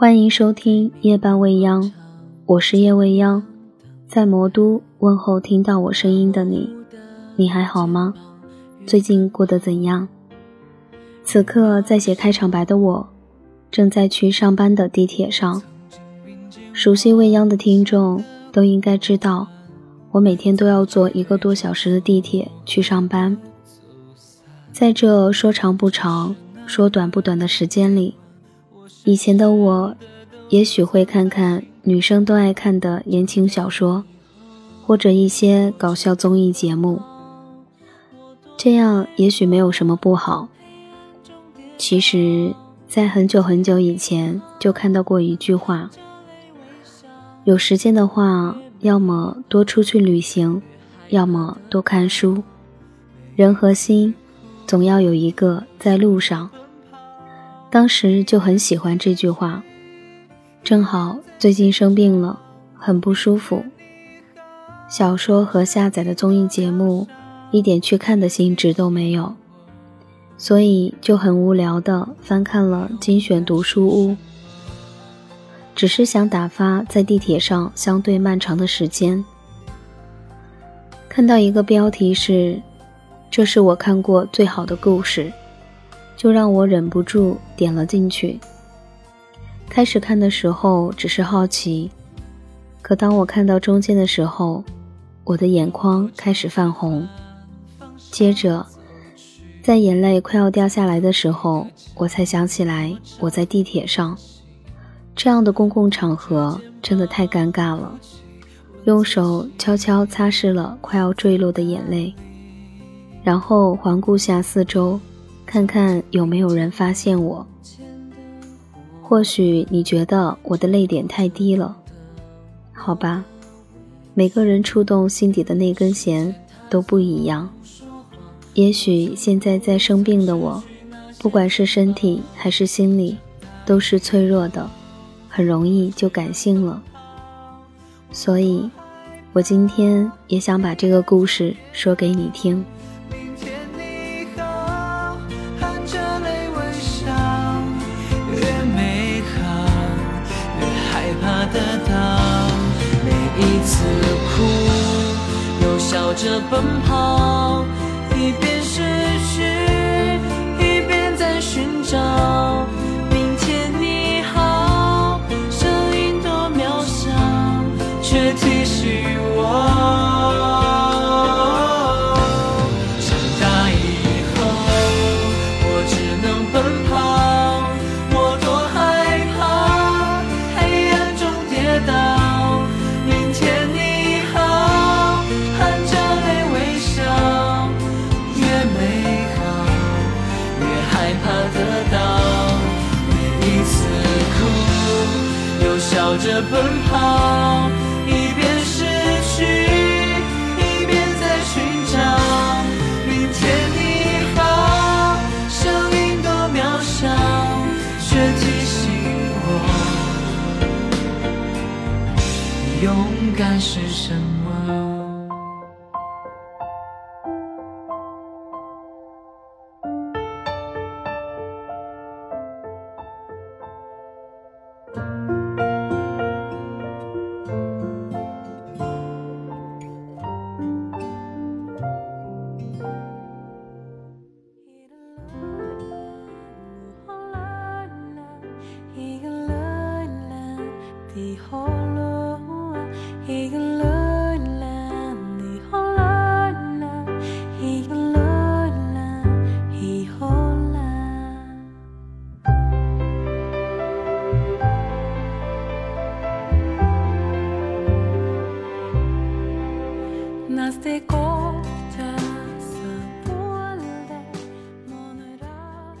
欢迎收听夜半未央，我是夜未央，在魔都问候听到我声音的你，你还好吗？最近过得怎样？此刻在写开场白的我，正在去上班的地铁上。熟悉未央的听众都应该知道，我每天都要坐一个多小时的地铁去上班。在这说长不长、说短不短的时间里，以前的我，也许会看看女生都爱看的言情小说，或者一些搞笑综艺节目。这样也许没有什么不好。其实，在很久很久以前就看到过一句话：有时间的话，要么多出去旅行，要么多看书。人和心。总要有一个在路上。当时就很喜欢这句话，正好最近生病了，很不舒服。小说和下载的综艺节目，一点去看的兴致都没有，所以就很无聊的翻看了精选读书屋，只是想打发在地铁上相对漫长的时间。看到一个标题是。这是我看过最好的故事，就让我忍不住点了进去。开始看的时候只是好奇，可当我看到中间的时候，我的眼眶开始泛红。接着，在眼泪快要掉下来的时候，我才想起来我在地铁上，这样的公共场合真的太尴尬了。用手悄悄擦拭了快要坠落的眼泪。然后环顾下四周，看看有没有人发现我。或许你觉得我的泪点太低了，好吧。每个人触动心底的那根弦都不一样。也许现在在生病的我，不管是身体还是心理，都是脆弱的，很容易就感性了。所以，我今天也想把这个故事说给你听。着奔跑，奔跑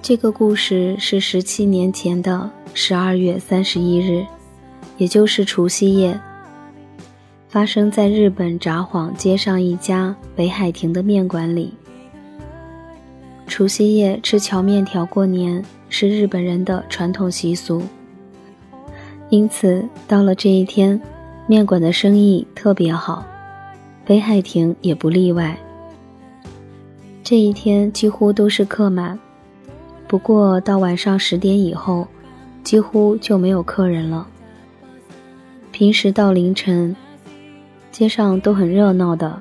这个故事是十七年前的十二月三十一日，也就是除夕夜，发生在日本札幌街上一家北海亭的面馆里。除夕夜吃荞面条过年是日本人的传统习俗，因此到了这一天，面馆的生意特别好，北海亭也不例外。这一天几乎都是客满。不过到晚上十点以后，几乎就没有客人了。平时到凌晨，街上都很热闹的，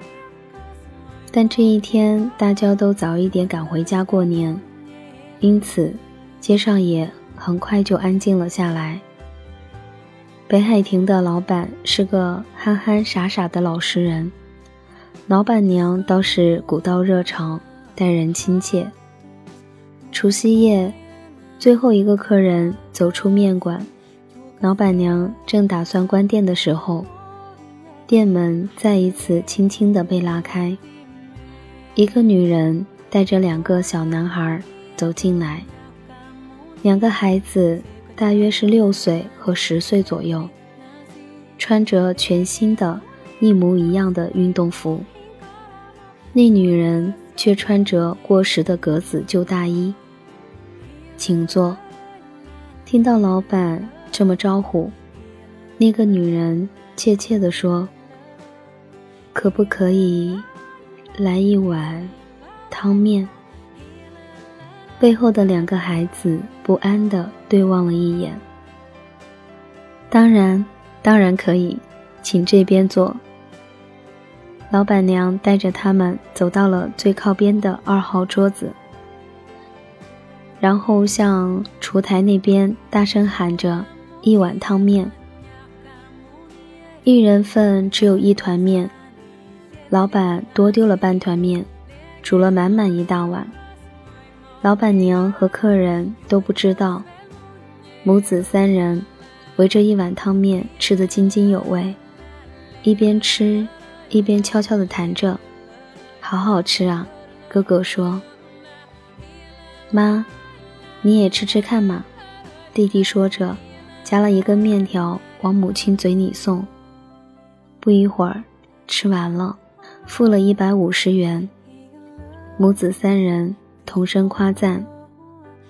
但这一天大家都早一点赶回家过年，因此街上也很快就安静了下来。北海亭的老板是个憨憨傻傻的老实人，老板娘倒是古道热肠，待人亲切。除夕夜，最后一个客人走出面馆，老板娘正打算关店的时候，店门再一次轻轻地被拉开，一个女人带着两个小男孩走进来，两个孩子。大约是六岁和十岁左右，穿着全新的、一模一样的运动服。那女人却穿着过时的格子旧大衣。请坐。听到老板这么招呼，那个女人怯怯地说：“可不可以来一碗汤面？”背后的两个孩子不安地对望了一眼。当然，当然可以，请这边坐。老板娘带着他们走到了最靠边的二号桌子，然后向厨台那边大声喊着：“一碗汤面，一人份只有一团面。”老板多丢了半团面，煮了满满一大碗。老板娘和客人都不知道，母子三人围着一碗汤面吃得津津有味，一边吃一边悄悄地谈着：“好好吃啊！”哥哥说：“妈，你也吃吃看嘛。”弟弟说着，夹了一根面条往母亲嘴里送。不一会儿，吃完了，付了一百五十元。母子三人。同声夸赞：“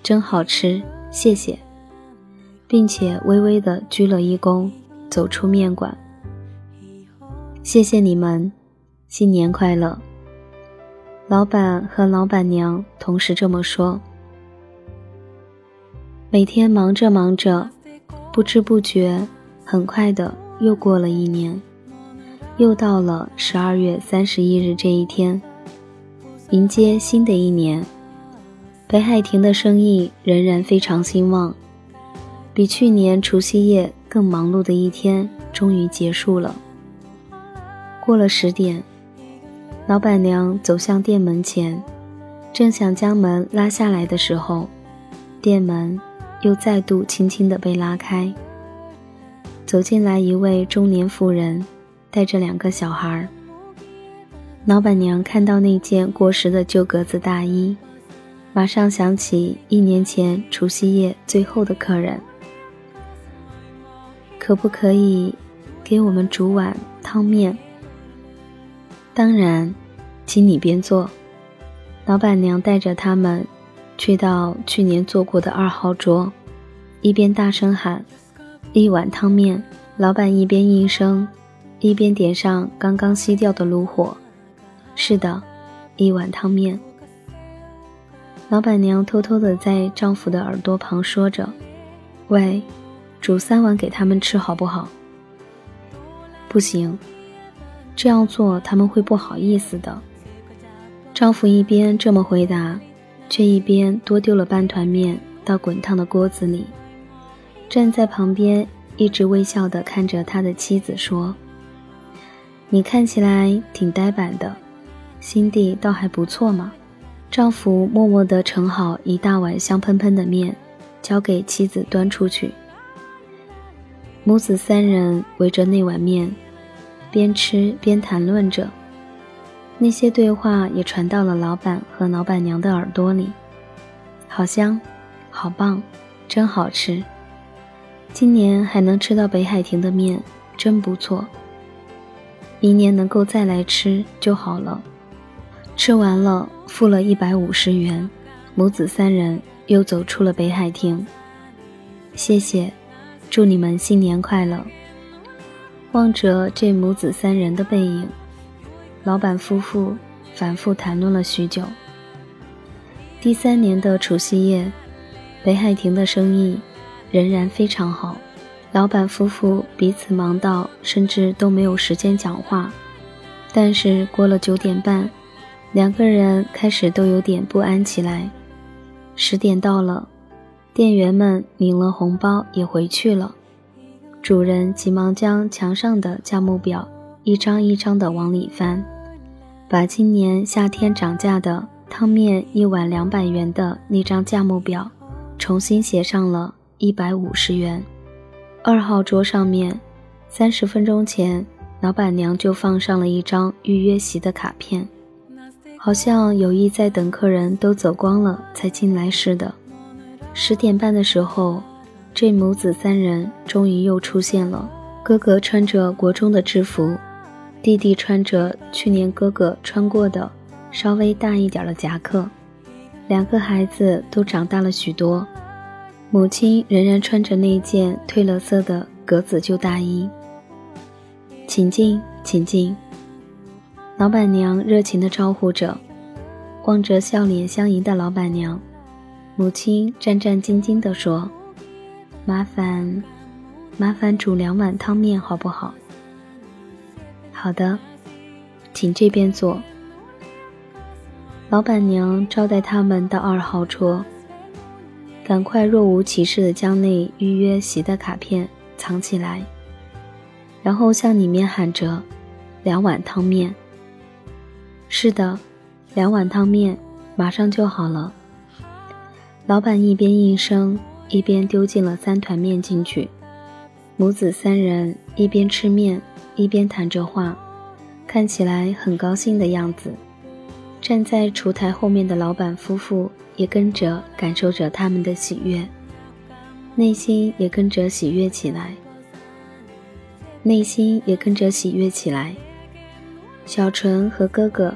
真好吃，谢谢。”并且微微的鞠了一躬，走出面馆。谢谢你们，新年快乐！老板和老板娘同时这么说。每天忙着忙着，不知不觉，很快的又过了一年，又到了十二月三十一日这一天，迎接新的一年。北海亭的生意仍然非常兴旺，比去年除夕夜更忙碌的一天终于结束了。过了十点，老板娘走向店门前，正想将门拉下来的时候，店门又再度轻轻地被拉开，走进来一位中年妇人，带着两个小孩。老板娘看到那件过时的旧格子大衣。马上想起一年前除夕夜最后的客人，可不可以给我们煮碗汤面？当然，请你边坐。老板娘带着他们去到去年坐过的二号桌，一边大声喊：“一碗汤面！”老板一边应声，一边点上刚刚熄掉的炉火。是的，一碗汤面。老板娘偷偷的在丈夫的耳朵旁说着：“喂，煮三碗给他们吃好不好？”“不行，这样做他们会不好意思的。”丈夫一边这么回答，却一边多丢了半团面到滚烫的锅子里。站在旁边一直微笑的看着他的妻子说：“你看起来挺呆板的，心地倒还不错嘛。”丈夫默默地盛好一大碗香喷喷的面，交给妻子端出去。母子三人围着那碗面，边吃边谈论着。那些对话也传到了老板和老板娘的耳朵里。好香，好棒，真好吃！今年还能吃到北海亭的面，真不错。明年能够再来吃就好了。吃完了，付了一百五十元，母子三人又走出了北海亭。谢谢，祝你们新年快乐。望着这母子三人的背影，老板夫妇反复谈论了许久。第三年的除夕夜，北海亭的生意仍然非常好，老板夫妇彼此忙到甚至都没有时间讲话。但是过了九点半，两个人开始都有点不安起来。十点到了，店员们领了红包也回去了，主人急忙将墙上的价目表一张一张的往里翻，把今年夏天涨价的。汤面一碗两百元的那张价目表，重新写上了一百五十元。二号桌上面，三十分钟前老板娘就放上了一张预约席的卡片，好像有意在等客人都走光了才进来似的。十点半的时候，这母子三人终于又出现了。哥哥穿着国中的制服，弟弟穿着去年哥哥穿过的。稍微大一点的夹克，两个孩子都长大了许多，母亲仍然穿着那件褪了色的格子旧大衣。请进，请进。老板娘热情地招呼着，望着笑脸相迎的老板娘，母亲战战兢兢地说：“麻烦，麻烦煮两碗汤面好不好？”“好的，请这边坐。”老板娘招待他们到二号桌，赶快若无其事地将那预约席的卡片藏起来，然后向里面喊着：“两碗汤面。”“是的，两碗汤面，马上就好了。”老板一边应声，一边丢进了三团面进去。母子三人一边吃面，一边谈着话，看起来很高兴的样子。站在厨台后面的老板夫妇也跟着感受着他们的喜悦，内心也跟着喜悦起来。内心也跟着喜悦起来。小纯和哥哥，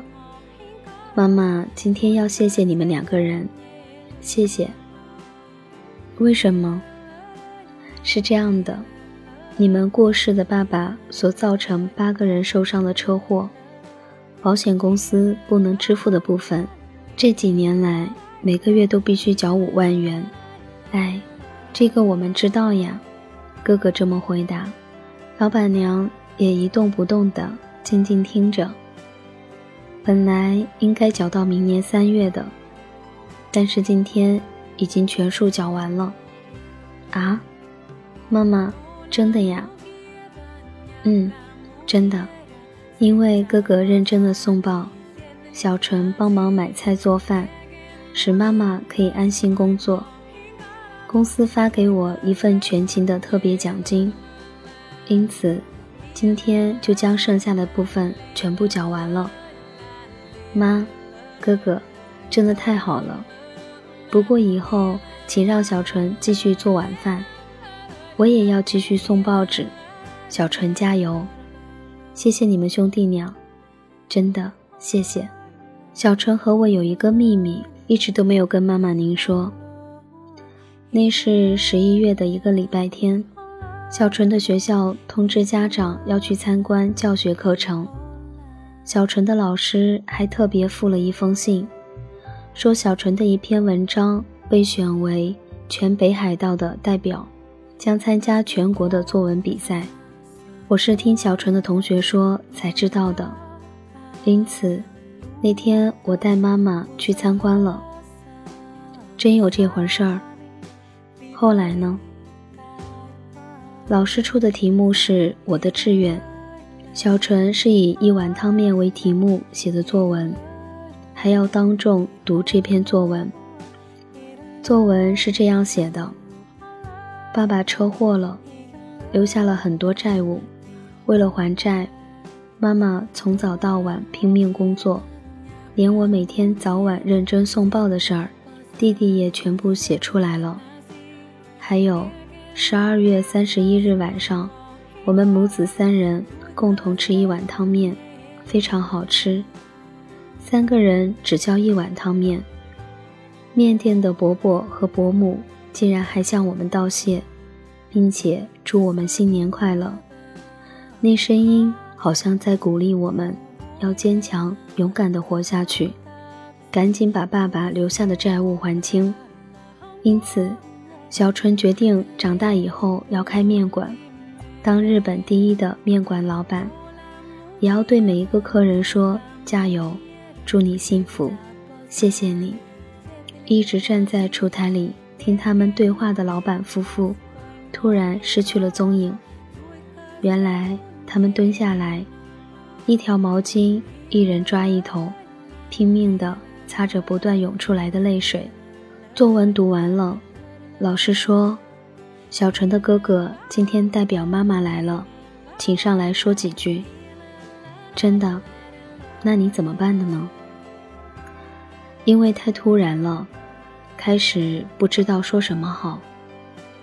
妈妈今天要谢谢你们两个人，谢谢。为什么？是这样的，你们过世的爸爸所造成八个人受伤的车祸。保险公司不能支付的部分，这几年来每个月都必须缴五万元。哎，这个我们知道呀。哥哥这么回答，老板娘也一动不动的静静听着。本来应该缴到明年三月的，但是今天已经全数缴完了。啊，妈妈，真的呀？嗯，真的。因为哥哥认真的送报，小纯帮忙买菜做饭，使妈妈可以安心工作。公司发给我一份全勤的特别奖金，因此今天就将剩下的部分全部缴完了。妈，哥哥，真的太好了。不过以后请让小纯继续做晚饭，我也要继续送报纸。小纯加油！谢谢你们兄弟俩，真的谢谢。小纯和我有一个秘密，一直都没有跟妈妈您说。那是十一月的一个礼拜天，小纯的学校通知家长要去参观教学课程，小纯的老师还特别附了一封信，说小纯的一篇文章被选为全北海道的代表，将参加全国的作文比赛。我是听小纯的同学说才知道的，因此那天我带妈妈去参观了。真有这回事儿。后来呢？老师出的题目是我的志愿，小纯是以一碗汤面为题目写的作文，还要当众读这篇作文。作文是这样写的：爸爸车祸了，留下了很多债务。为了还债，妈妈从早到晚拼命工作，连我每天早晚认真送报的事儿，弟弟也全部写出来了。还有，十二月三十一日晚上，我们母子三人共同吃一碗汤面，非常好吃。三个人只叫一碗汤面，面店的伯伯和伯母竟然还向我们道谢，并且祝我们新年快乐。那声音好像在鼓励我们，要坚强勇敢地活下去，赶紧把爸爸留下的债务还清。因此，小纯决定长大以后要开面馆，当日本第一的面馆老板，也要对每一个客人说加油，祝你幸福，谢谢你。一直站在厨台里听他们对话的老板夫妇，突然失去了踪影。原来他们蹲下来，一条毛巾，一人抓一头，拼命地擦着不断涌出来的泪水。作文读完了，老师说：“小纯的哥哥今天代表妈妈来了，请上来说几句。”真的？那你怎么办的呢？因为太突然了，开始不知道说什么好，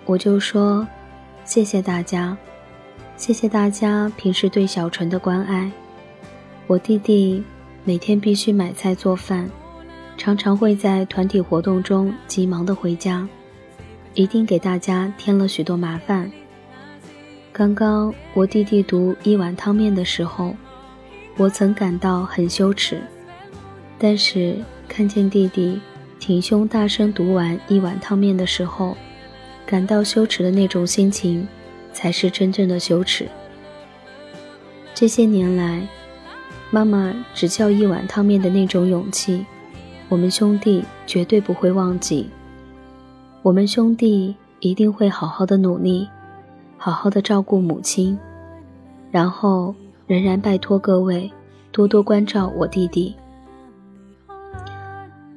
我就说：“谢谢大家，谢谢大家平时对小纯的关爱。我弟弟每天必须买菜做饭。”常常会在团体活动中急忙的回家，一定给大家添了许多麻烦。刚刚我弟弟读一碗汤面的时候，我曾感到很羞耻，但是看见弟弟挺胸大声读完一碗汤面的时候，感到羞耻的那种心情，才是真正的羞耻。这些年来，妈妈只叫一碗汤面的那种勇气。我们兄弟绝对不会忘记，我们兄弟一定会好好的努力，好好的照顾母亲，然后仍然拜托各位多多关照我弟弟。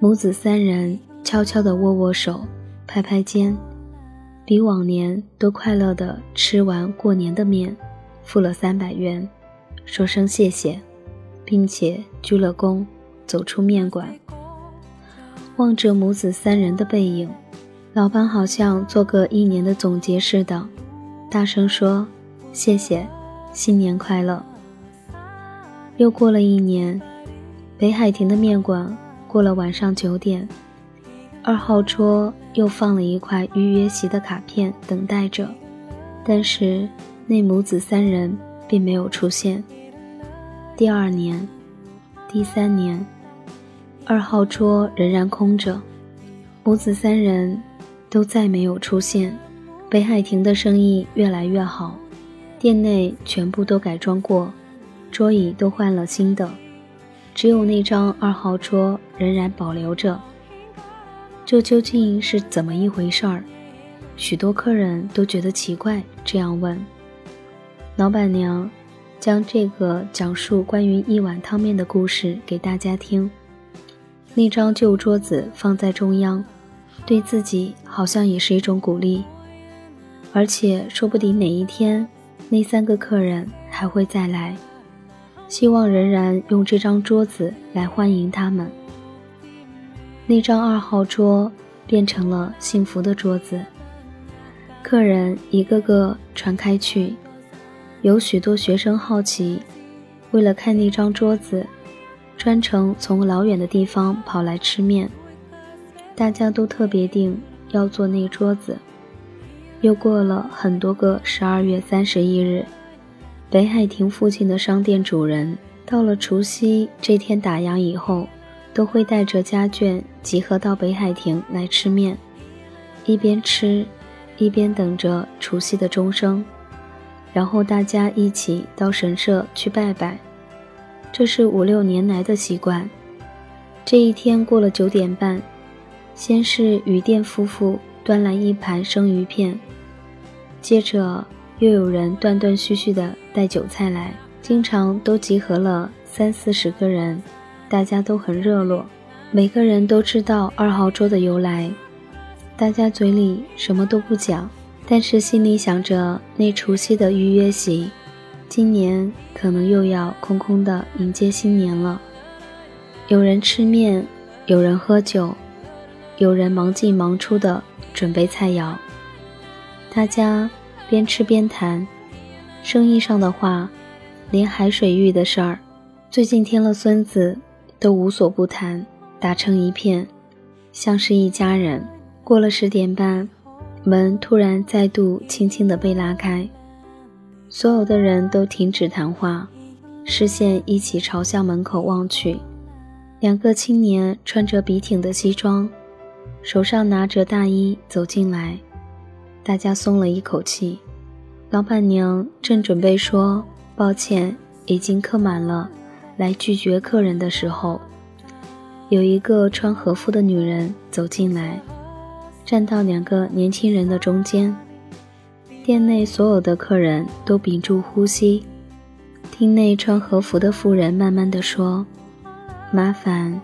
母子三人悄悄地握握手，拍拍肩，比往年都快乐地吃完过年的面，付了三百元，说声谢谢，并且鞠了躬，走出面馆。望着母子三人的背影，老板好像做个一年的总结似的，大声说：“谢谢，新年快乐。”又过了一年，北海亭的面馆过了晚上九点，二号桌又放了一块预约席的卡片，等待着，但是那母子三人并没有出现。第二年，第三年。二号桌仍然空着，母子三人都再没有出现。北海亭的生意越来越好，店内全部都改装过，桌椅都换了新的，只有那张二号桌仍然保留着。这究竟是怎么一回事儿？许多客人都觉得奇怪，这样问。老板娘将这个讲述关于一碗汤面的故事给大家听。那张旧桌子放在中央，对自己好像也是一种鼓励，而且说不定哪一天那三个客人还会再来，希望仍然用这张桌子来欢迎他们。那张二号桌变成了幸福的桌子，客人一个个传开去，有许多学生好奇，为了看那张桌子。专程从老远的地方跑来吃面，大家都特别定要坐那桌子。又过了很多个十二月三十一日，北海亭附近的商店主人到了除夕这天打烊以后，都会带着家眷集合到北海亭来吃面，一边吃，一边等着除夕的钟声，然后大家一起到神社去拜拜。这是五六年来的习惯。这一天过了九点半，先是雨店夫妇端来一盘生鱼片，接着又有人断断续续的带酒菜来，经常都集合了三四十个人，大家都很热络。每个人都知道二号桌的由来，大家嘴里什么都不讲，但是心里想着那除夕的预约席。今年可能又要空空的迎接新年了。有人吃面，有人喝酒，有人忙进忙出的准备菜肴。大家边吃边谈，生意上的话，连海水浴的事儿，最近添了孙子，都无所不谈，打成一片，像是一家人。过了十点半，门突然再度轻轻地被拉开。所有的人都停止谈话，视线一起朝向门口望去。两个青年穿着笔挺的西装，手上拿着大衣走进来，大家松了一口气。老板娘正准备说抱歉，已经客满了，来拒绝客人的时候，有一个穿和服的女人走进来，站到两个年轻人的中间。店内所有的客人都屏住呼吸，厅内穿和服的妇人慢慢的说：“麻烦，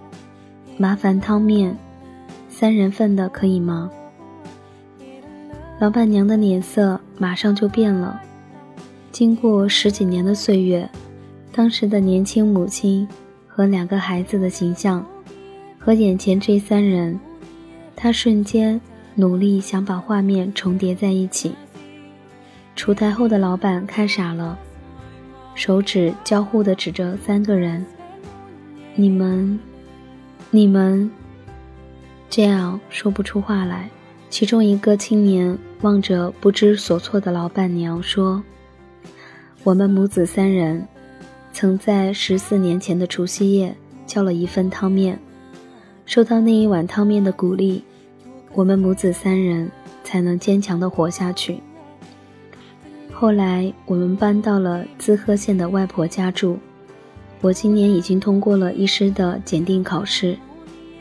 麻烦汤面，三人份的可以吗？”老板娘的脸色马上就变了。经过十几年的岁月，当时的年轻母亲和两个孩子的形象，和眼前这三人，她瞬间努力想把画面重叠在一起。出台后的老板看傻了，手指交互的指着三个人：“你们，你们。”这样说不出话来。其中一个青年望着不知所措的老板娘说：“我们母子三人，曾在十四年前的除夕夜叫了一份汤面，受到那一碗汤面的鼓励，我们母子三人才能坚强的活下去。”后来我们搬到了滋贺县的外婆家住。我今年已经通过了医师的检定考试，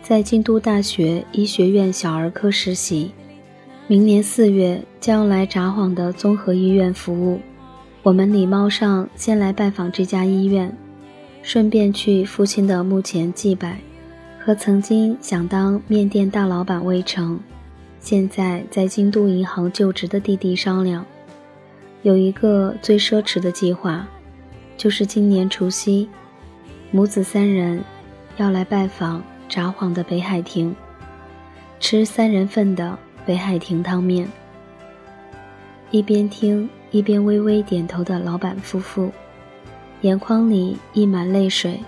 在京都大学医学院小儿科实习。明年四月将来札幌的综合医院服务。我们礼貌上先来拜访这家医院，顺便去父亲的墓前祭拜，和曾经想当面店大老板未成，现在在京都银行就职的弟弟商量。有一个最奢侈的计划，就是今年除夕，母子三人要来拜访札幌的北海亭，吃三人份的北海亭汤面。一边听一边微微点头的老板夫妇，眼眶里溢满泪水。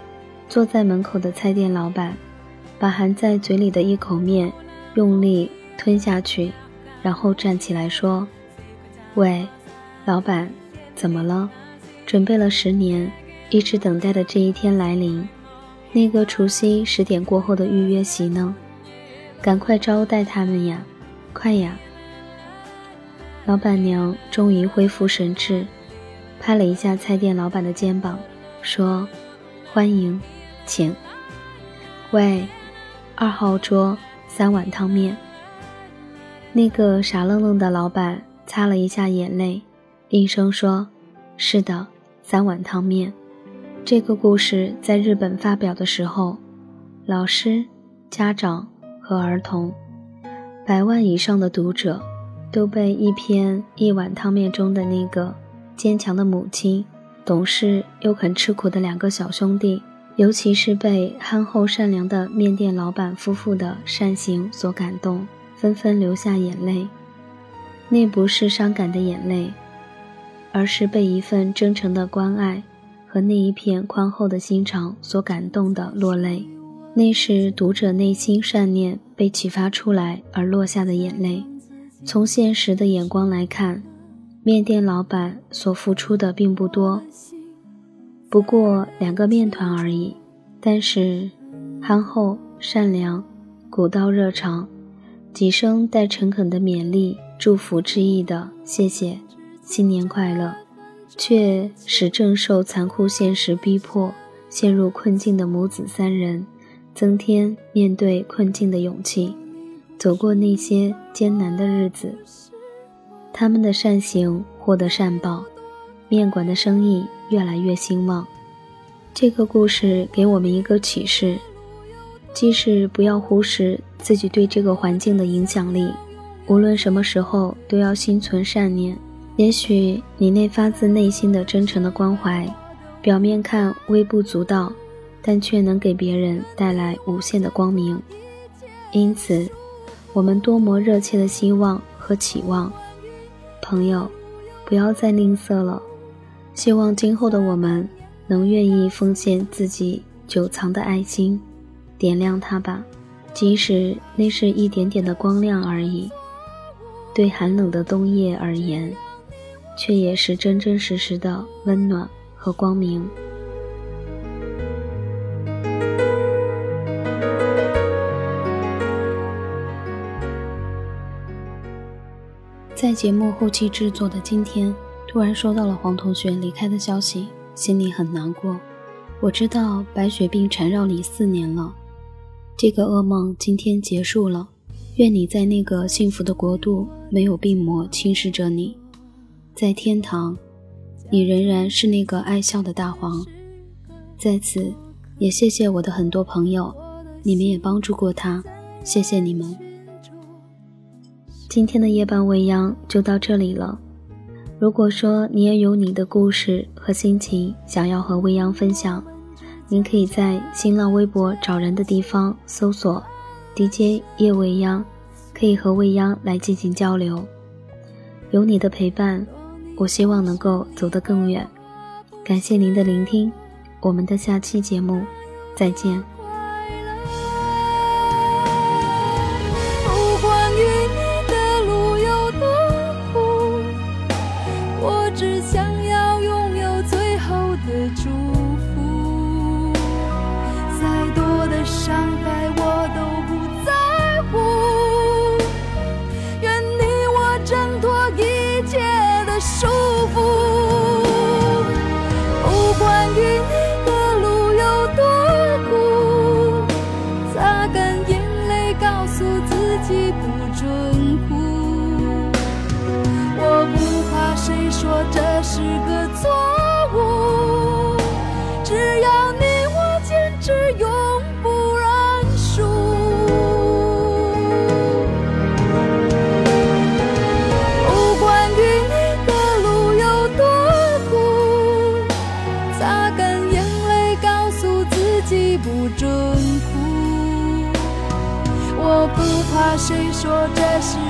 坐在门口的菜店老板，把含在嘴里的一口面用力吞下去，然后站起来说：“喂。”老板，怎么了？准备了十年，一直等待的这一天来临。那个除夕十点过后的预约席呢？赶快招待他们呀！快呀！老板娘终于恢复神智，拍了一下菜店老板的肩膀，说：“欢迎，请。喂，二号桌三碗汤面。”那个傻愣愣的老板擦了一下眼泪。应声说：“是的，三碗汤面。”这个故事在日本发表的时候，老师、家长和儿童，百万以上的读者，都被一篇一碗汤面中的那个坚强的母亲、懂事又肯吃苦的两个小兄弟，尤其是被憨厚善良的面店老板夫妇的善行所感动，纷纷流下眼泪。那不是伤感的眼泪。而是被一份真诚的关爱和那一片宽厚的心肠所感动的落泪，那是读者内心善念被启发出来而落下的眼泪。从现实的眼光来看，面店老板所付出的并不多，不过两个面团而已。但是，憨厚、善良、古道热肠，几声带诚恳的勉励、祝福之意的谢谢。新年快乐，却使正受残酷现实逼迫、陷入困境的母子三人增添面对困境的勇气，走过那些艰难的日子。他们的善行获得善报，面馆的生意越来越兴旺。这个故事给我们一个启示：即使不要忽视自己对这个环境的影响力，无论什么时候都要心存善念。也许你那发自内心的真诚的关怀，表面看微不足道，但却能给别人带来无限的光明。因此，我们多么热切的希望和期望，朋友，不要再吝啬了。希望今后的我们能愿意奉献自己久藏的爱心，点亮它吧，即使那是一点点的光亮而已。对寒冷的冬夜而言。却也是真真实实的温暖和光明。在节目后期制作的今天，突然收到了黄同学离开的消息，心里很难过。我知道白血病缠绕你四年了，这个噩梦今天结束了。愿你在那个幸福的国度，没有病魔侵蚀着你，在天堂，你仍然是那个爱笑的大黄。在此，也谢谢我的很多朋友，你们也帮助过他，谢谢你们。今天的夜半未央就到这里了。如果说你也有你的故事和心情想要和未央分享，您可以在新浪微博找人的地方搜索 DJ 夜未央，可以和未央来进行交流。有你的陪伴，我希望能够走得更远。感谢您的聆听，我们的下期节目再见。诉自己不准哭。我不怕谁说这是个。谁说这是